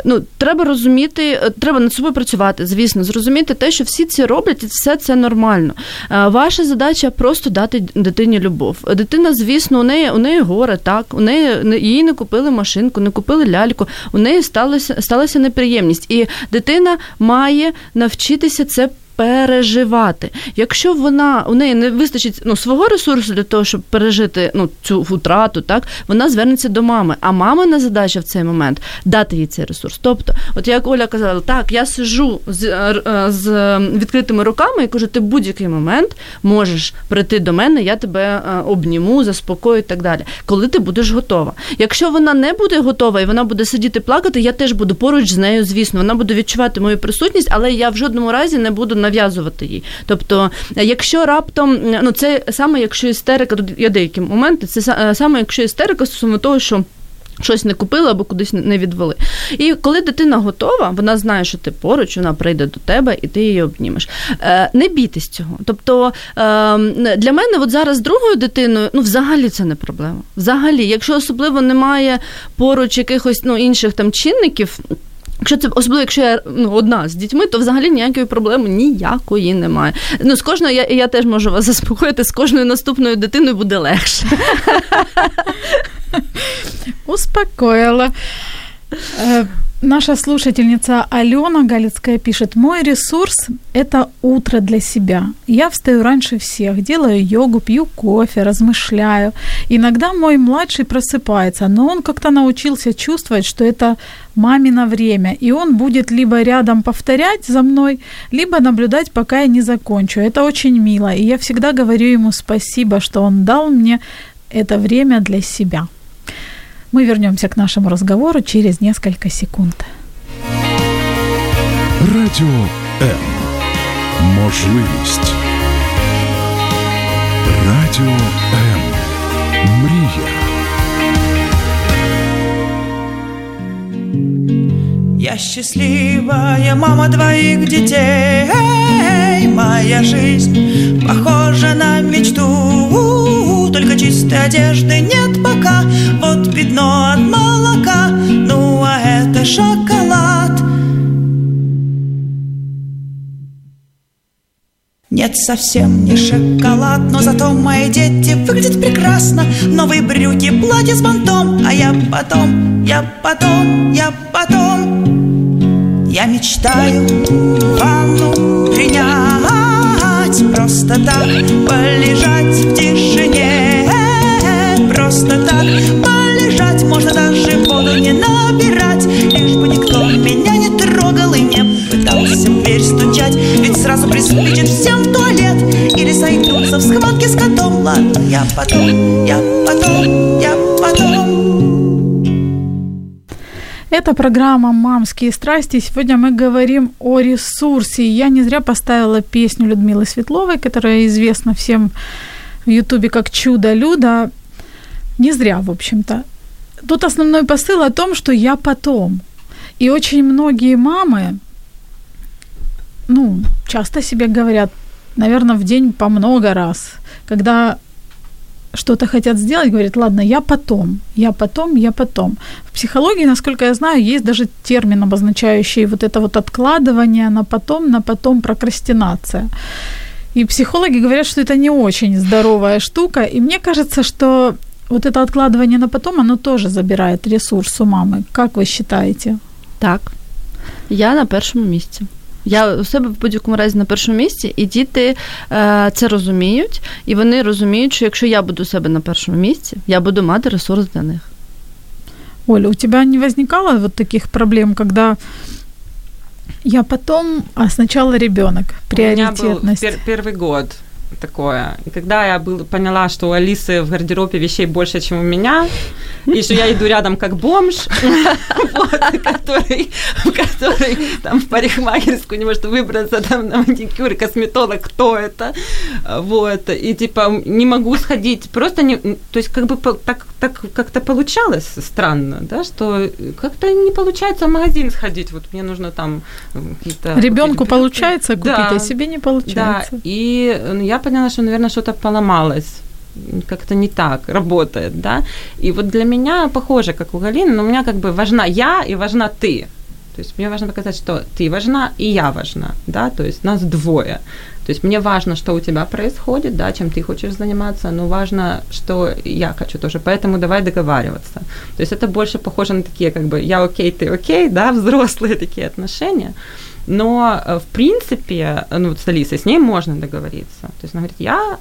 [SPEAKER 5] ну, треба розуміти, е, треба над собою працювати, звісно, зрозуміти те, що всі це роблять, і все це нормально. Е, ваша задача просто дати дитині любов. Дитина, звісно, у неї у неї горе, так, у неї їй не купили машинку, не купили ляльку, у неї сталася сталася неприємність. І дитина має навчитися це переживати. Якщо вона у неї не вистачить ну, свого ресурсу для того, щоб пережити ну, цю втрату, так вона звернеться до мами. А мамина задача в цей момент дати їй цей ресурс. Тобто, от як Оля казала, так я сижу з, е, з відкритими руками і кажу, ти будь-який момент можеш прийти до мене, я тебе е, обніму, заспокою і так далі. Коли ти будеш готова. Якщо вона не буде готова і вона буде сидіти плакати, я теж буду поруч з нею, звісно, вона буде відчувати мою присутність, але я в жодному разі не буду нав'язувати їй. Тобто, якщо раптом, ну це саме якщо істерика, тут є деякі моменти, це саме якщо істерика стосовно того, що. Щось не купили або кудись не відвели. І коли дитина готова, вона знає, що ти поруч, вона прийде до тебе і ти її обнімеш. Е, не бійтесь цього. Тобто е, для мене, от зараз другою дитиною, ну взагалі це не проблема. Взагалі, якщо особливо немає поруч якихось ну, інших там чинників. Якщо це особливо, якщо я ну, одна з дітьми, то взагалі ніякої проблеми ніякої немає. Ну, з кожною я, я теж можу вас заспокоїти, з кожною наступною дитиною буде легше.
[SPEAKER 3] Успокоила. Э, Наша слушательница Алена Галицкая пишет, мой ресурс – это утро для себя. Я встаю раньше всех, делаю йогу, пью кофе, размышляю. Иногда мой младший просыпается, но он как-то научился чувствовать, что это мамино время, и он будет либо рядом повторять за мной, либо наблюдать, пока я не закончу. Это очень мило, и я всегда говорю ему спасибо, что он дал мне это время для себя. Мы вернемся к нашему разговору через несколько секунд.
[SPEAKER 1] Радіо М. Можливість. Радіо М. Мрія.
[SPEAKER 6] Я счастливая мама двоих детей. Моя жизнь похожа на мечту. Только чистой одежды нет пока. Вот пятно от молока. Ну а это шоколад. Нет, совсем не шоколад, но зато мои дети выглядят прекрасно. Новые брюки, платье с бантом. А я потом, я потом, я потом Я мечтаю ванну принять Просто так полежать в тишине. Просто так полежать Можно даже воду не набирать Лишь бы никто меня не трогал и не пытался в дверь стучать. Ведь сразу приспичит всем туалет Или сойдутся в схватке с котом. Ладно, я потом, я потом, я потом
[SPEAKER 3] Это программа «Мамские страсти». Сегодня мы говорим о ресурсе. Я не зря поставила песню Людмилы Светловой, которая известна всем в Ютубе как «Чудо-Люда». Не зря, в общем-то. Тут основной посыл о том, что я потом. И очень многие мамы, ну, часто себе говорят, наверное, в день по много раз, когда что-то хотят сделать, говорят, ладно, я потом, я потом, я потом. В психологии, насколько я знаю, есть даже термин, обозначающий вот это вот откладывание на потом, на потом прокрастинация. И психологи говорят, что это не очень здоровая штука. И мне кажется, что вот это откладывание на потом, оно тоже забирает ресурс у мамы. Как вы считаете?
[SPEAKER 5] Так. Я на першому місці. Я у себе в будь-якому разі на першому місці, і діти е, це розуміють, і вони розуміють, що якщо я буду у себе на першому місці, я буду мати ресурс для них.
[SPEAKER 3] Оля, у тебя не возникало вот таких проблем, когда я потом, а сначала ребенок,
[SPEAKER 4] У меня был
[SPEAKER 3] приоритетность?
[SPEAKER 4] пер- первый год такое. И когда я был, поняла, что у Алисы в гардеробе вещей больше, чем у меня, и что я иду рядом как бомж, который, который там в парикмахерскую не может выбраться там на маникюр, косметолог, кто это, вот, и типа не могу сходить, просто не, то есть как бы так, так как-то получалось странно, да, что как-то не получается в магазин сходить, вот мне нужно там какие-то...
[SPEAKER 3] Ребенку получается купить,
[SPEAKER 4] Да.
[SPEAKER 3] а себе не получается.
[SPEAKER 4] Да, и ну, я поняла, что, наверное, что-то поломалось как-то не так работает, да. И вот для меня похоже, как у Галины, но у меня как бы важна я и важна ты. То есть мне важно показать, что ты важна и я важна, да, то есть нас двое. То есть мне важно, что у тебя происходит, да, чем ты хочешь заниматься, но важно, что я хочу тоже, поэтому давай договариваться. То есть это больше похоже на такие, как бы, я окей, ты окей, да, взрослые такие отношения. Но, э, в принципе, ну, вот с Алисой, с ней можно договориться. То есть она говорит, я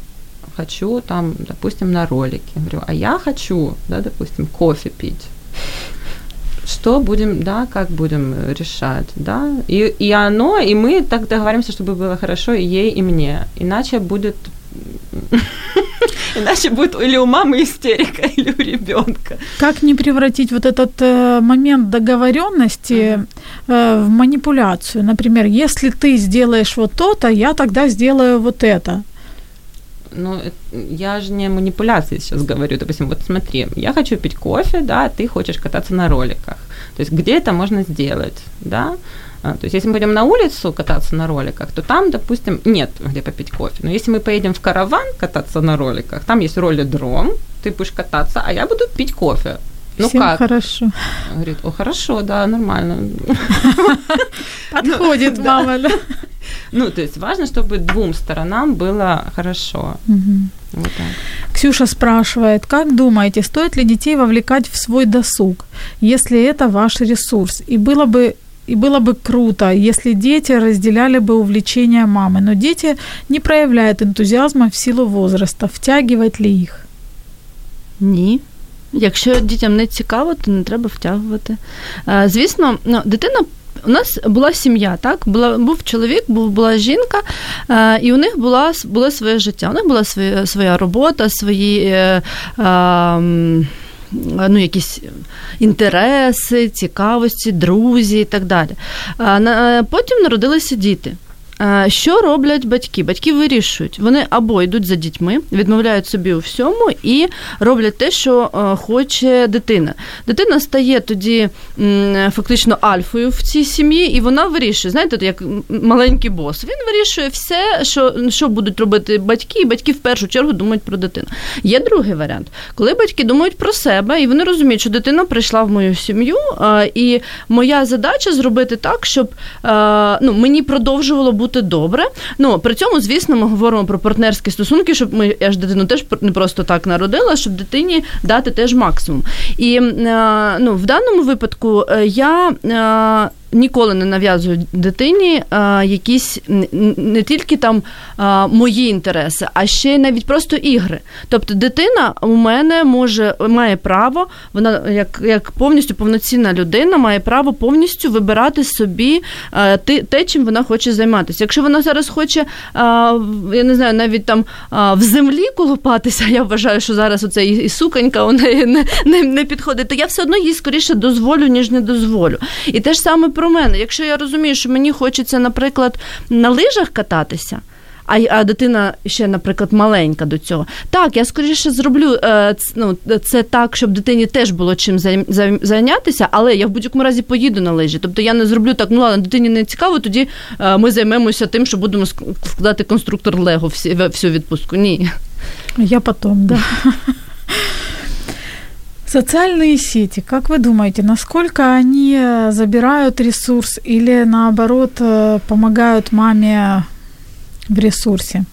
[SPEAKER 4] хочу там, допустим, на ролике. Говорю, а я хочу, да, допустим, кофе пить. Что будем, да, как будем решать, да, и, и оно, и мы так договоримся, чтобы было хорошо и ей, и мне, иначе будет, иначе будет или у мамы истерика, или у ребенка.
[SPEAKER 3] Как не превратить вот этот э, момент договоренности э, в манипуляцию? Например, если ты сделаешь вот то-то, я тогда сделаю вот это.
[SPEAKER 4] Ну, э, я же не манипуляции сейчас говорю. Допустим, вот смотри, я хочу пить кофе, да, ты хочешь кататься на роликах. То есть где это можно сделать, да? А, То есть, если мы пойдем на улицу кататься на роликах, то там, допустим, нет где попить кофе. Но если мы поедем в караван кататься на роликах, там есть ролидром, ты будешь кататься, а я буду пить кофе. ну
[SPEAKER 3] Всем
[SPEAKER 4] как?
[SPEAKER 3] хорошо.
[SPEAKER 4] Говорит, о, хорошо, да, нормально.
[SPEAKER 3] Подходит
[SPEAKER 4] да.
[SPEAKER 3] мама, да.
[SPEAKER 4] Ну, то есть важно, чтобы двум сторонам было хорошо.
[SPEAKER 3] Мгм.
[SPEAKER 4] Вот так.
[SPEAKER 3] Ксюша спрашивает, как думаете, стоит ли детей вовлекать в свой досуг, если это ваш ресурс? И было бы и было бы круто, если дети разделяли бы увлечения мамы, но дети не проявляют энтузиазма в силу возраста. Втягивать ли их?
[SPEAKER 5] Ні. Якщо дітям не цікаво, то не треба втягувати. Е, Звісно, ну, дитина. У нас була сім'я, так? Була, був чоловік, був, була жінка, е, і у них була, було своє життя. У них була своя, своя робота, свої е, е, м, ну, якісь інтереси, цікавості, друзі і так далі. Е, на- Потім народилися діти. Що роблять батьки? Батьки вирішують. Вони або йдуть за дітьми, відмовляють собі у всьому і роблять те, що е, хоче дитина. Дитина стає тоді фактично альфою в цій сім'ї, і вона вирішує, знаєте, як маленький бос. Він вирішує все, що, що будуть робити батьки, і батьки в першу чергу думають про дитину. Є другий варіант, коли батьки думають про себе, і вони розуміють, що дитина прийшла в мою сім'ю, е, і моя задача зробити так, щоб е, ну, мені продовжувало бути добре. Ну, при цьому, звісно, ми говоримо про партнерські стосунки, щоб ми я ж дитину теж не просто так народила, щоб дитині дати теж максимум. І е, ну, в даному випадку е, я. Е, Ніколи не нав'язую дитині а, якісь н- н- не тільки там а, мої інтереси, а ще навіть просто ігри. Тобто дитина у мене може має право, вона як, як повністю повноцінна людина, має право повністю вибирати собі а, ти- те, чим вона хоче займатися. Якщо вона зараз хоче, я не знаю, навіть там в землі колупатися, я вважаю, що зараз оце і, і суконька у неї не, не, не підходить, то я все одно їй скоріше дозволю, ніж не дозволю. І те ж саме про мене. Якщо я розумію, що мені хочеться, наприклад, на лижах кататися. А, а дитина ще, наприклад, маленька до цього. Так, я скоріше зроблю е, ц- ну, це так, щоб дитині теж було чим зайнятися, але я в будь-якому разі поїду на лижі. Тобто я не зроблю так, ну ладно, дитині не цікаво, тоді е, ми займемося тим, що будемо складати конструктор Лего всі, в- всю відпустку. Ні.
[SPEAKER 3] Я потом, да. Социальные сети, как вы думаете, насколько они э, забирают ресурс или наоборот э, помогают маме в ресурсе?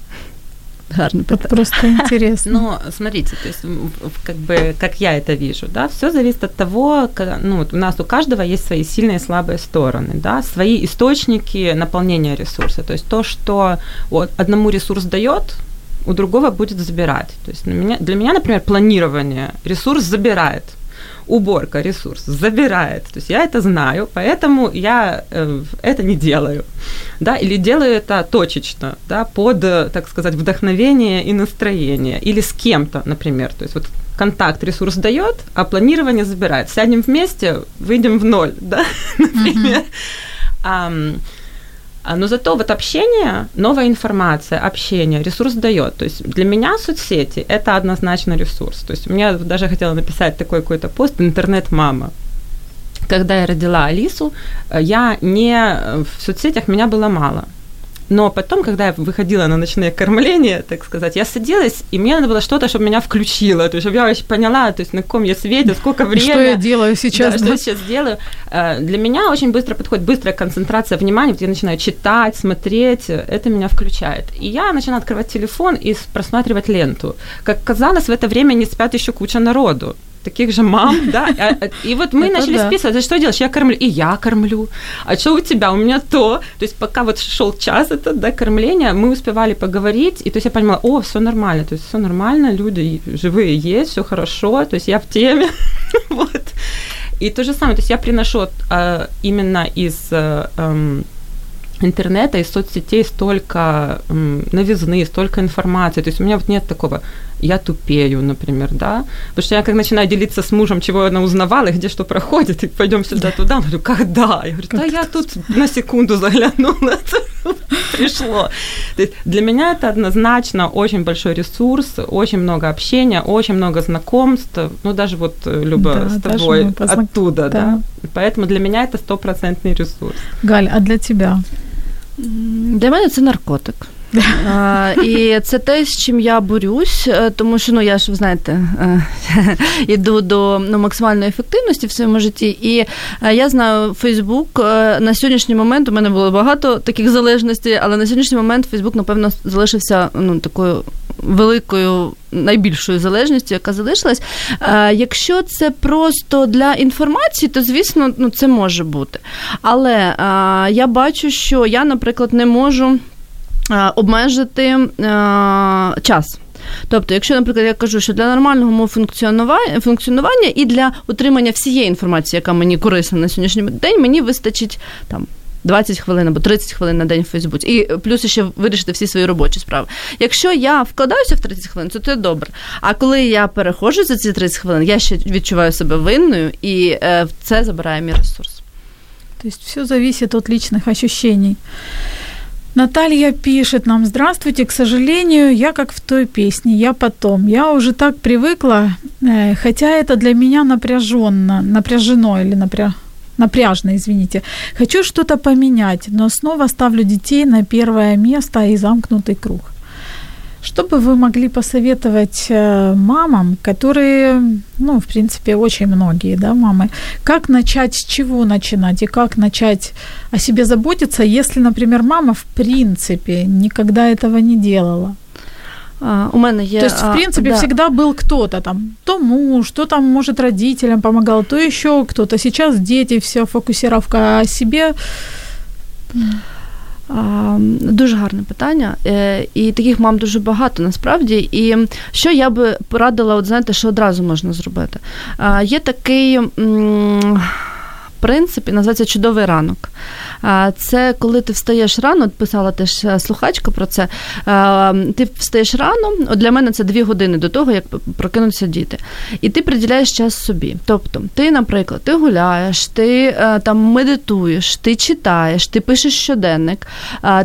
[SPEAKER 3] Вот
[SPEAKER 5] питання.
[SPEAKER 3] просто интересно.
[SPEAKER 4] Но смотрите, то есть как бы как я это вижу, да, все зависит от того, ка- ну вот у нас у каждого есть свои сильные и слабые стороны, да, свои источники наполнения ресурса, то есть то, что вот одному ресурс дает, у другого будет забирать. То есть на меня, для меня, например, планирование ресурс забирает. Уборка ресурс забирает. То есть я это знаю, поэтому я э, это не делаю. Да, или делаю это точечно, да, под, э, так сказать, вдохновение и настроение. Или с кем-то, например. То есть вот контакт ресурс дает, а планирование забирает. Сядем вместе, выйдем в ноль, да, например. А, Но зато вот общение, новая информация, общение, ресурс дает. То есть для меня соцсети – это однозначно ресурс. То есть я даже хотела написать такой какой-то пост «Интернет-мама». Когда я родила Алису, э, я не э, в соцсетях меня было мало. Но потом, когда я выходила на ночные кормления, так сказать, я садилась, и мне надо было что-то, чтобы меня включило, то есть, чтобы я вообще поняла, то есть, на каком я свете, сколько времени.
[SPEAKER 3] Что я делаю сейчас?
[SPEAKER 4] Да,
[SPEAKER 3] да?
[SPEAKER 4] что я сейчас делаю. Э, Для меня очень быстро подходит быстрая концентрация внимания, вот я начинаю читать, смотреть, это меня включает. И я начинаю открывать телефон и просматривать ленту. Как казалось, в это время не спят еще куча народу таких же мам, да, А, а, и вот мы начали списывать, а что делаешь, я кормлю, и я кормлю, а что у тебя, у меня то, то есть пока вот шел час это, да, кормления, мы успевали поговорить, и то есть я понимала, о, все нормально, то есть все нормально, люди живые есть, все хорошо, то есть я в теме, вот. И то же самое, то есть я приношу э, именно из э, эм, интернета, из соцсетей столько м, новизны, столько информации. То есть у меня вот нет такого, я тупею, например, да. Потому что я как начинаю делиться с мужем, чего она узнавала, и где что проходит, и пойдем сюда-туда. Он говорю, когда? Я говорю, да я тут на секунду заглянула, пришло. То есть для меня это однозначно очень большой ресурс, очень много общения, очень много знакомств. Ну, даже вот, э, Люба,
[SPEAKER 3] Да,
[SPEAKER 4] с тобой
[SPEAKER 3] позна-
[SPEAKER 4] оттуда,
[SPEAKER 3] да.
[SPEAKER 4] да. Поэтому для меня это стопроцентный ресурс.
[SPEAKER 3] Галь, а для тебя?
[SPEAKER 5] Для мене це наркотик. А, І це те, з чим я борюсь, е, тому що ну я ж ви знаєте, е, іду до ну, максимальної ефективності в своєму житті. І е, я знаю, Фейсбук на сьогоднішній момент у мене було багато таких залежностей, але на сьогоднішній момент Фейсбук, напевно, залишився ну такою великою. Найбільшою залежністю, яка залишилась. Якщо це просто для інформації, то звісно, ну це може бути. Але я бачу, що я, наприклад, не можу обмежити е, час. Тобто, якщо, наприклад, я кажу, що для нормального мого функціонування і для отримання всієї інформації, яка мені корисна на сьогоднішній день, мені вистачить там. 20 хвилин або 30 хвилин на день в Фейсбуці, і плюс ще вирішити всі свої робочі справи. Якщо я вкладаюся в 30 хвилин, то це добре. А коли я переходжу за ці 30 хвилин, я ще відчуваю себе винною, і е, це забирає мій ресурс.
[SPEAKER 3] Тобто все залежить від личних ощущений. Наталья пишет нам, здравствуйте, к сожалению, я как в той песне, я потом. Я уже так привыкла, э, хотя это для меня напряженно, напряжено или напря... напряжно, извините. Хочу что-то поменять, но снова ставлю детей на первое место и замкнутый круг. Что бы вы могли посоветовать э, мамам, которые, ну, в принципе, очень многие, да, мамы, как начать, с чего начинать и как начать о себе заботиться, если, например, мама в принципе никогда этого не делала?
[SPEAKER 5] А, у мене є...
[SPEAKER 3] То есть, в принципе,
[SPEAKER 5] а, да.
[SPEAKER 3] всегда был кто-то там, то муж, то там, может, родителям помогал, то еще кто-то. Сейчас дети, все фокусировка о себе.
[SPEAKER 5] Дуже гарне питання, е, і таких мам дуже багато насправді. І що я би порадила, от знаєте, що одразу можна зробити? Є такий принцип, і називається чудовий ранок. Це коли ти встаєш рано, писала теж е, слухачка про це. Ти встаєш рано, от для мене це дві години до того, як прокинуться діти. І ти приділяєш час собі. Тобто, ти, наприклад, ти гуляєш, ти е, там медитуєш, ти читаєш, ти пишеш щоденник,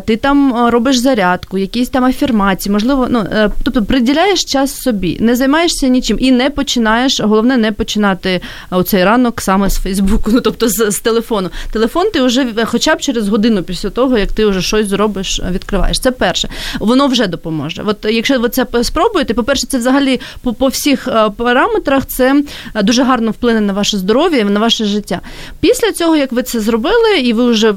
[SPEAKER 5] ти там робиш зарядку, якісь там афірмації, можливо, ну е, тобто приділяєш час собі, не займаєшся нічим і не починаєш. Головне не починати оцей ранок саме з Фейсбуку, ну тобто з, з телефону. Телефон ти вже хоча б через годину після того, як ти вже щось зробиш, відкриваєш. Це перше. Воно вже допоможе. От якщо ви це спробуєте, по-перше, це взагалі по, по всіх е, параметрах це е, дуже гарно вплине на ваше здоров'я на ваше життя. Після цього, як ви це зробили, і ви вже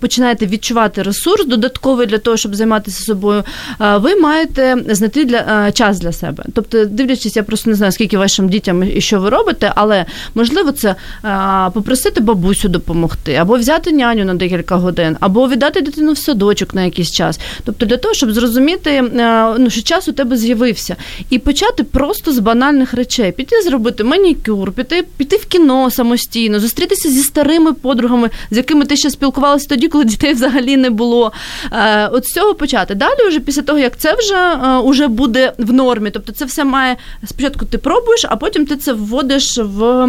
[SPEAKER 5] починаєте відчувати ресурс додатковий для того, щоб займатися собою, е, ви маєте знайти для час для себе. Тобто, дивлячись, я просто не знаю, скільки вашим дітям і що ви робите, але можливо це попросити бабусю допомогти або взяти няню на декілька годин, або віддати дитину в садочок на якийсь час. Тобто для того, щоб зрозуміти, е, ну, що час у тебе з'явився, і почати просто з банальних речей: піти зробити манікюр, піти піти в кіно самостійно, зустрітися зі старими подругами, з якими ти ще спілкувалася тоді, коли дітей взагалі не було. Е, от з цього почати. Далі, вже після того, як це вже уже е, буде в нормі, тобто це все має спочатку ти пробуєш, а потім ти це вводиш в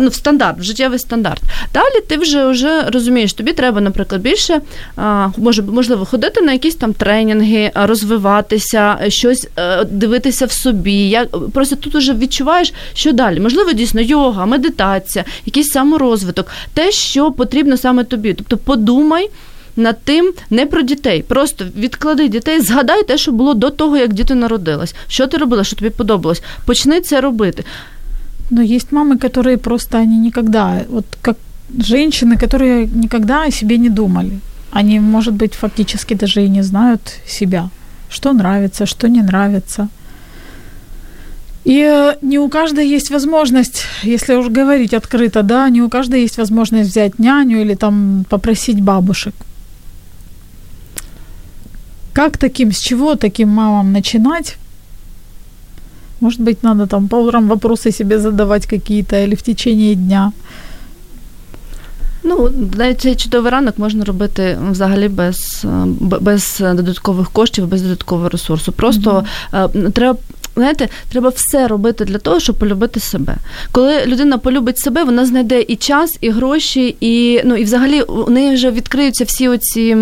[SPEAKER 5] ну, в стандарт, в життєвий стандарт. Далі ти вже вже розумієш, тобі треба, наприклад, більше може, можливо ходити на якісь там тренінги, розвиватися, щось е, дивитися в собі. Я просто тут уже відчуваєш, що далі. Можливо, дійсно йога, медитація, якийсь саморозвиток, те, що потрібно саме тобі. Тобто подумай. Над тим не про дітей, просто відклади дітей, згадай те, що було до того, як діти народились. Що ти робила, що тобі подобалось? Почни це робити.
[SPEAKER 3] Но есть мамы, которые просто они никогда, вот как женщины, которые никогда о себе не думали. Они, может быть, фактически даже и не знают себя, что нравится, что не нравится. И э, не у каждой есть возможность, если уж говорить открыто, да, не у каждой есть возможность взять няню или там попросить бабушек. Как таким, с чего таким мамам начинать? Может быть, надо там по утрам вопросы себе задавать какие-то или в течение дня.
[SPEAKER 5] Ну, навіть цей чудовий ранок можна робити взагалі без без додаткових коштів, без додаткового ресурсу. Просто mm-hmm. треба знаєте, треба все робити для того, щоб полюбити себе. Коли людина полюбить себе, вона знайде і час, і гроші, і ну і взагалі у неї вже відкриються всі оці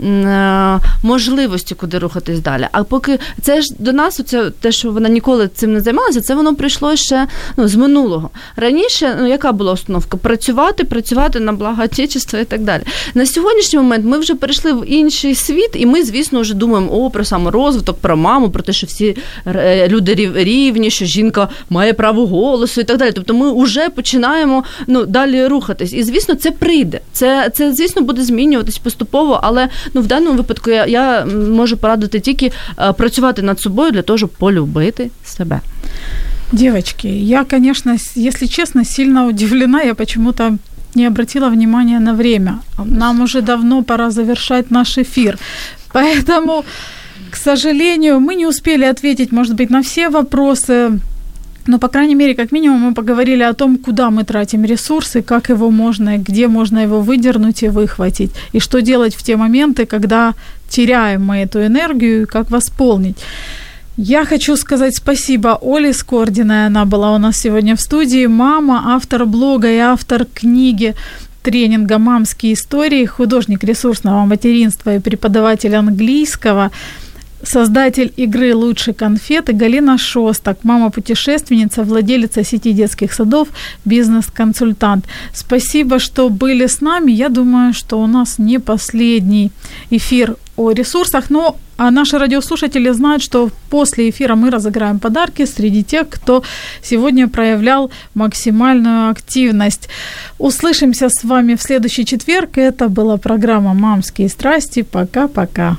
[SPEAKER 5] е, можливості, куди рухатись далі. А поки це ж до нас, оце те, що вона ніколи цим не займалася, це воно прийшло ще ну, з минулого. Раніше, ну яка була установка? Працювати, працювати на благо Отечества і так далі. На сьогоднішній момент ми вже перейшли в інший світ, і ми, звісно, вже думаємо о про саморозвиток, про маму, про те, що всі люди рівні, що жінка має право голосу і так далі. Тобто ми вже починаємо ну далі рухатись. І звісно, це прийде. Це, це звісно, буде змінюватись поступово, але ну в даному випадку я, я можу порадити тільки працювати над собою для того, щоб полюбити себе.
[SPEAKER 3] Девочки, я, конечно, если честно, сильно удивлена. Я почему-то не обратила внимания на время. Нам уже давно пора завершать наш эфир. Поэтому, к сожалению, мы не успели ответить, может быть, на все вопросы. Но, по крайней мере, как минимум, мы поговорили о том, куда мы тратим ресурсы, как его можно, где можно его выдернуть и выхватить, и что делать в те моменты, когда теряем мы эту энергию, и как восполнить. Я хочу сказать спасибо Оле Скординой, она была у нас сегодня в студии, мама, автор блога и автор книги тренинга «Мамские истории», художник ресурсного материнства и преподаватель английского, создатель игры «Лучшие конфеты» Галина Шостак, мама-путешественница, владелица сети детских садов, бизнес-консультант. Спасибо, что были с нами. Я думаю, что у нас не последний эфир о ресурсах, но а наши радиослушатели знают, что после эфира мы разыграем подарки среди тех, кто сегодня проявлял максимальную активность. Услышимся с вами в следующий четверг. Это была программа «Мамские страсти». Пока-пока.